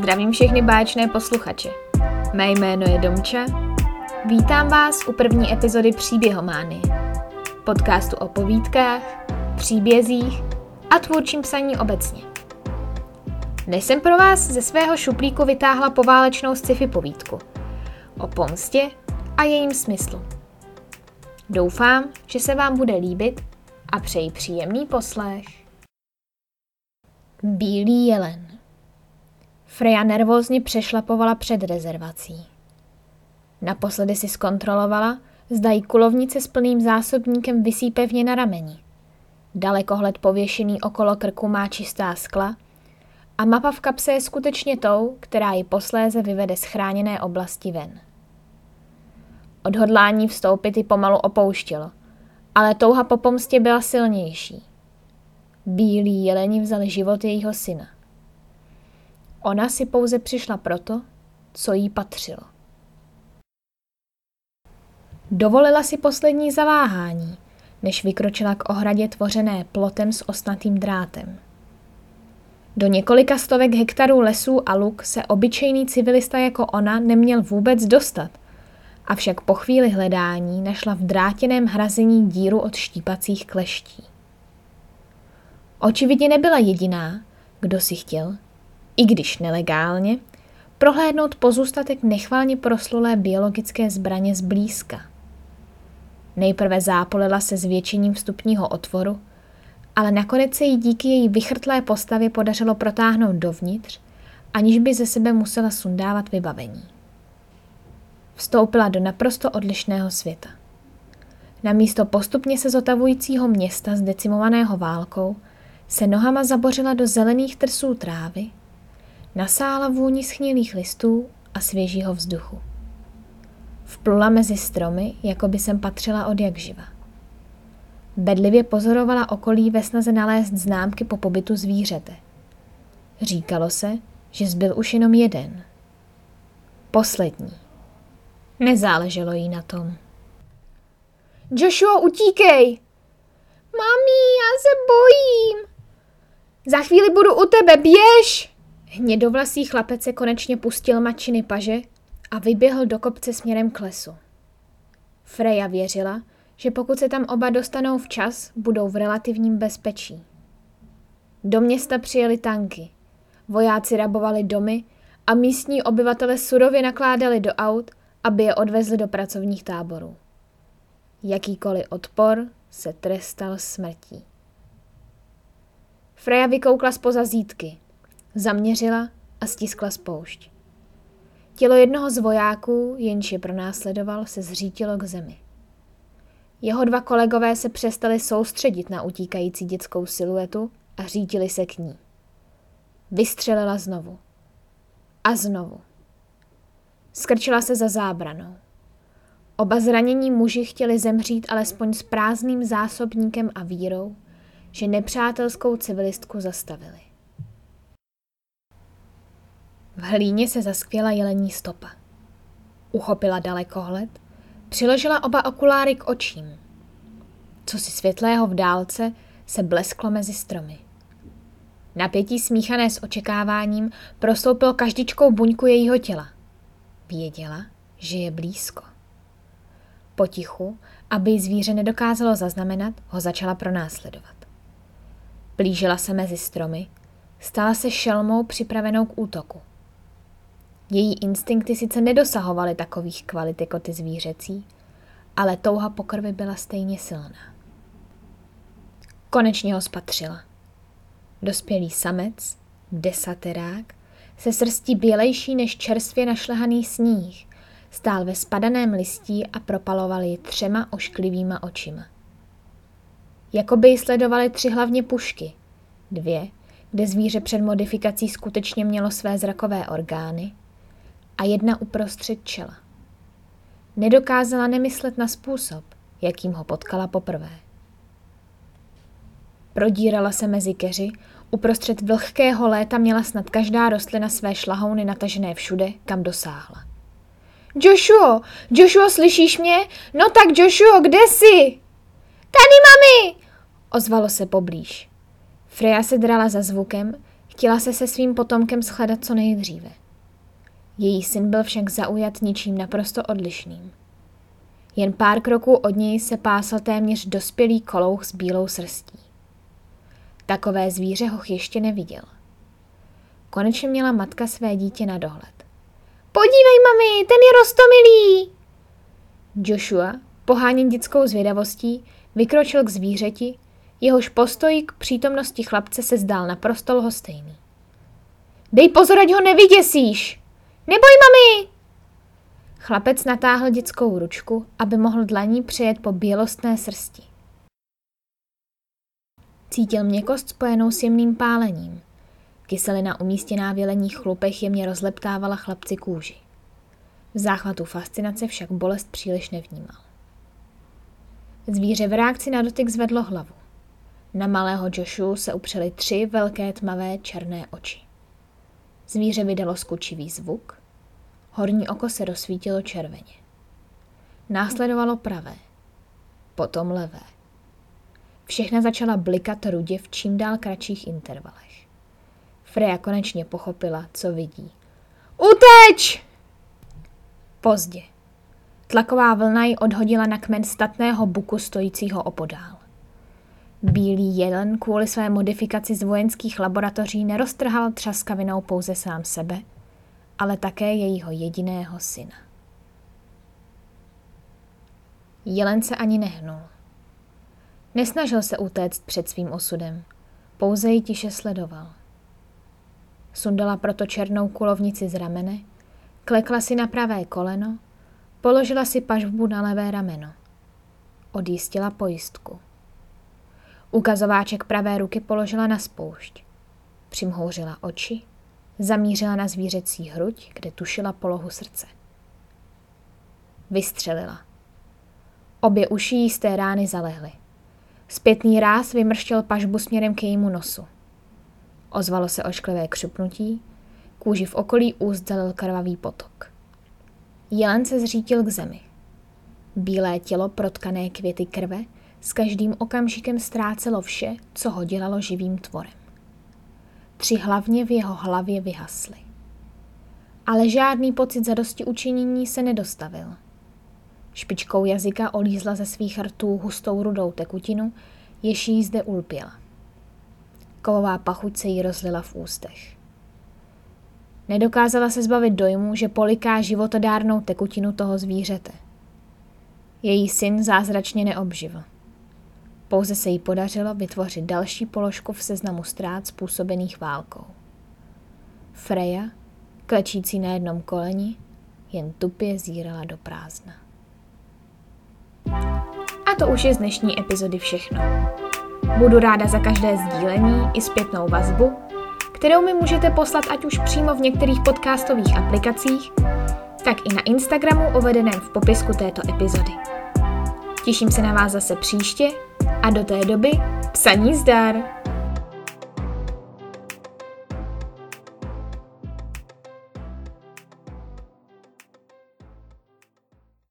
Zdravím všechny báječné posluchače. Mé jméno je Domča. Vítám vás u první epizody Příběhomány. Podcastu o povídkách, příbězích a tvůrčím psaní obecně. Dnes jsem pro vás ze svého šuplíku vytáhla poválečnou sci-fi povídku o pomstě a jejím smyslu. Doufám, že se vám bude líbit a přeji příjemný poslech. Bílý jelen Freja nervózně přešlapovala před rezervací. Naposledy si zkontrolovala, zda jí kulovnice s plným zásobníkem visí pevně na rameni. Dalekohled pověšený okolo krku má čistá skla a mapa v kapse je skutečně tou, která ji posléze vyvede z chráněné oblasti ven. Odhodlání vstoupit ji pomalu opouštělo, ale touha po pomstě byla silnější. Bílí jeleni vzali život jejího syna – Ona si pouze přišla proto, co jí patřilo. Dovolila si poslední zaváhání, než vykročila k ohradě tvořené plotem s osnatým drátem. Do několika stovek hektarů lesů a luk se obyčejný civilista jako ona neměl vůbec dostat, avšak po chvíli hledání našla v drátěném hrazení díru od štípacích kleští. Očividně nebyla jediná, kdo si chtěl, i když nelegálně, prohlédnout pozůstatek nechválně proslulé biologické zbraně zblízka. Nejprve zápolila se zvětšením vstupního otvoru, ale nakonec se jí díky její vychrtlé postavě podařilo protáhnout dovnitř, aniž by ze sebe musela sundávat vybavení. Vstoupila do naprosto odlišného světa. Na místo postupně se zotavujícího města zdecimovaného válkou se nohama zabořila do zelených trsů trávy, nasála vůni schnilých listů a svěžího vzduchu. Vplula mezi stromy, jako by sem patřila od jak živa. Bedlivě pozorovala okolí ve snaze nalézt známky po pobytu zvířete. Říkalo se, že zbyl už jenom jeden. Poslední. Nezáleželo jí na tom. Joshua, utíkej! Mami, já se bojím. Za chvíli budu u tebe, běž! Hnědovlasý chlapec se konečně pustil mačiny paže a vyběhl do kopce směrem k lesu. Freja věřila, že pokud se tam oba dostanou včas, budou v relativním bezpečí. Do města přijeli tanky. Vojáci rabovali domy a místní obyvatele surově nakládali do aut, aby je odvezli do pracovních táborů. Jakýkoliv odpor se trestal smrtí. Freja vykoukla spoza zítky – Zaměřila a stiskla spoušť. Tělo jednoho z vojáků, jenž je pronásledoval, se zřítilo k zemi. Jeho dva kolegové se přestali soustředit na utíkající dětskou siluetu a řítili se k ní. Vystřelila znovu. A znovu. Skrčila se za zábranou. Oba zranění muži chtěli zemřít alespoň s prázdným zásobníkem a vírou, že nepřátelskou civilistku zastavili. V hlíně se zaskvěla jelení stopa. Uchopila dalekohled, přiložila oba okuláry k očím. Co si světlého v dálce se blesklo mezi stromy. Napětí smíchané s očekáváním prostoupil každičkou buňku jejího těla. Věděla, že je blízko. Potichu, aby zvíře nedokázalo zaznamenat, ho začala pronásledovat. Blížila se mezi stromy, stala se šelmou připravenou k útoku. Její instinkty sice nedosahovaly takových kvalit jako ty zvířecí, ale touha po krvi byla stejně silná. Konečně ho spatřila. Dospělý samec, desaterák, se srstí bělejší než čerstvě našlehaný sníh, stál ve spadaném listí a propaloval ji třema ošklivýma očima. Jakoby ji sledovaly tři hlavně pušky, dvě, kde zvíře před modifikací skutečně mělo své zrakové orgány, a jedna uprostřed čela. Nedokázala nemyslet na způsob, jakým ho potkala poprvé. Prodírala se mezi keři, uprostřed vlhkého léta měla snad každá rostlina své šlahouny natažené všude, kam dosáhla. Joshua, Joshua, slyšíš mě? No tak Joshua, kde jsi? Tady, mami! Ozvalo se poblíž. Freja se drala za zvukem, Chtěla se se svým potomkem shledat co nejdříve. Její syn byl však zaujat ničím naprosto odlišným. Jen pár kroků od něj se pásl téměř dospělý kolouch s bílou srstí. Takové zvíře hoch ještě neviděl. Konečně měla matka své dítě na dohled. Podívej, mami, ten je rostomilý! Joshua, poháněn dětskou zvědavostí, vykročil k zvířeti, jehož postoj k přítomnosti chlapce se zdál naprosto lhostejný. Dej pozor, ať ho nevyděsíš! Neboj, mami! Chlapec natáhl dětskou ručku, aby mohl dlaní přejet po bělostné srsti. Cítil měkost spojenou s jemným pálením. Kyselina umístěná v jeleních chlupech jemně rozleptávala chlapci kůži. V záchvatu fascinace však bolest příliš nevnímal. Zvíře v reakci na dotyk zvedlo hlavu. Na malého Joshu se upřely tři velké tmavé černé oči. Zvíře vydalo skučivý zvuk, horní oko se rozsvítilo červeně. Následovalo pravé, potom levé. Všechna začala blikat rudě v čím dál kratších intervalech. Freja konečně pochopila, co vidí. Uteč! Pozdě. Tlaková vlna ji odhodila na kmen statného buku stojícího opodál. Bílý jelen kvůli své modifikaci z vojenských laboratoří neroztrhal třaskavinou pouze sám sebe, ale také jejího jediného syna. Jelen se ani nehnul. Nesnažil se utéct před svým osudem, pouze ji tiše sledoval. Sundala proto černou kulovnici z ramene, klekla si na pravé koleno, položila si pažbu na levé rameno. Odjistila pojistku. Ukazováček pravé ruky položila na spoušť. Přimhouřila oči, zamířila na zvířecí hruď, kde tušila polohu srdce. Vystřelila. Obě uši jí z té rány zalehly. Zpětný ráz vymrštěl pažbu směrem k jejímu nosu. Ozvalo se ošklivé křupnutí, kůži v okolí úst zalil krvavý potok. Jelen se zřítil k zemi. Bílé tělo protkané květy krve s každým okamžikem ztrácelo vše, co ho dělalo živým tvorem. Tři hlavně v jeho hlavě vyhasly. Ale žádný pocit zadosti učinění se nedostavil. Špičkou jazyka olízla ze svých rtů hustou rudou tekutinu, jež jí zde ulpěla. Kovová pachuť se jí rozlila v ústech. Nedokázala se zbavit dojmu, že poliká životodárnou tekutinu toho zvířete. Její syn zázračně neobživl. Pouze se jí podařilo vytvořit další položku v seznamu ztrát způsobených válkou. Freja, klečící na jednom koleni, jen tupě zírala do prázdna. A to už je z dnešní epizody všechno. Budu ráda za každé sdílení i zpětnou vazbu, kterou mi můžete poslat ať už přímo v některých podcastových aplikacích, tak i na Instagramu uvedeném v popisku této epizody. Těším se na vás zase příště a do té doby psaní zdar!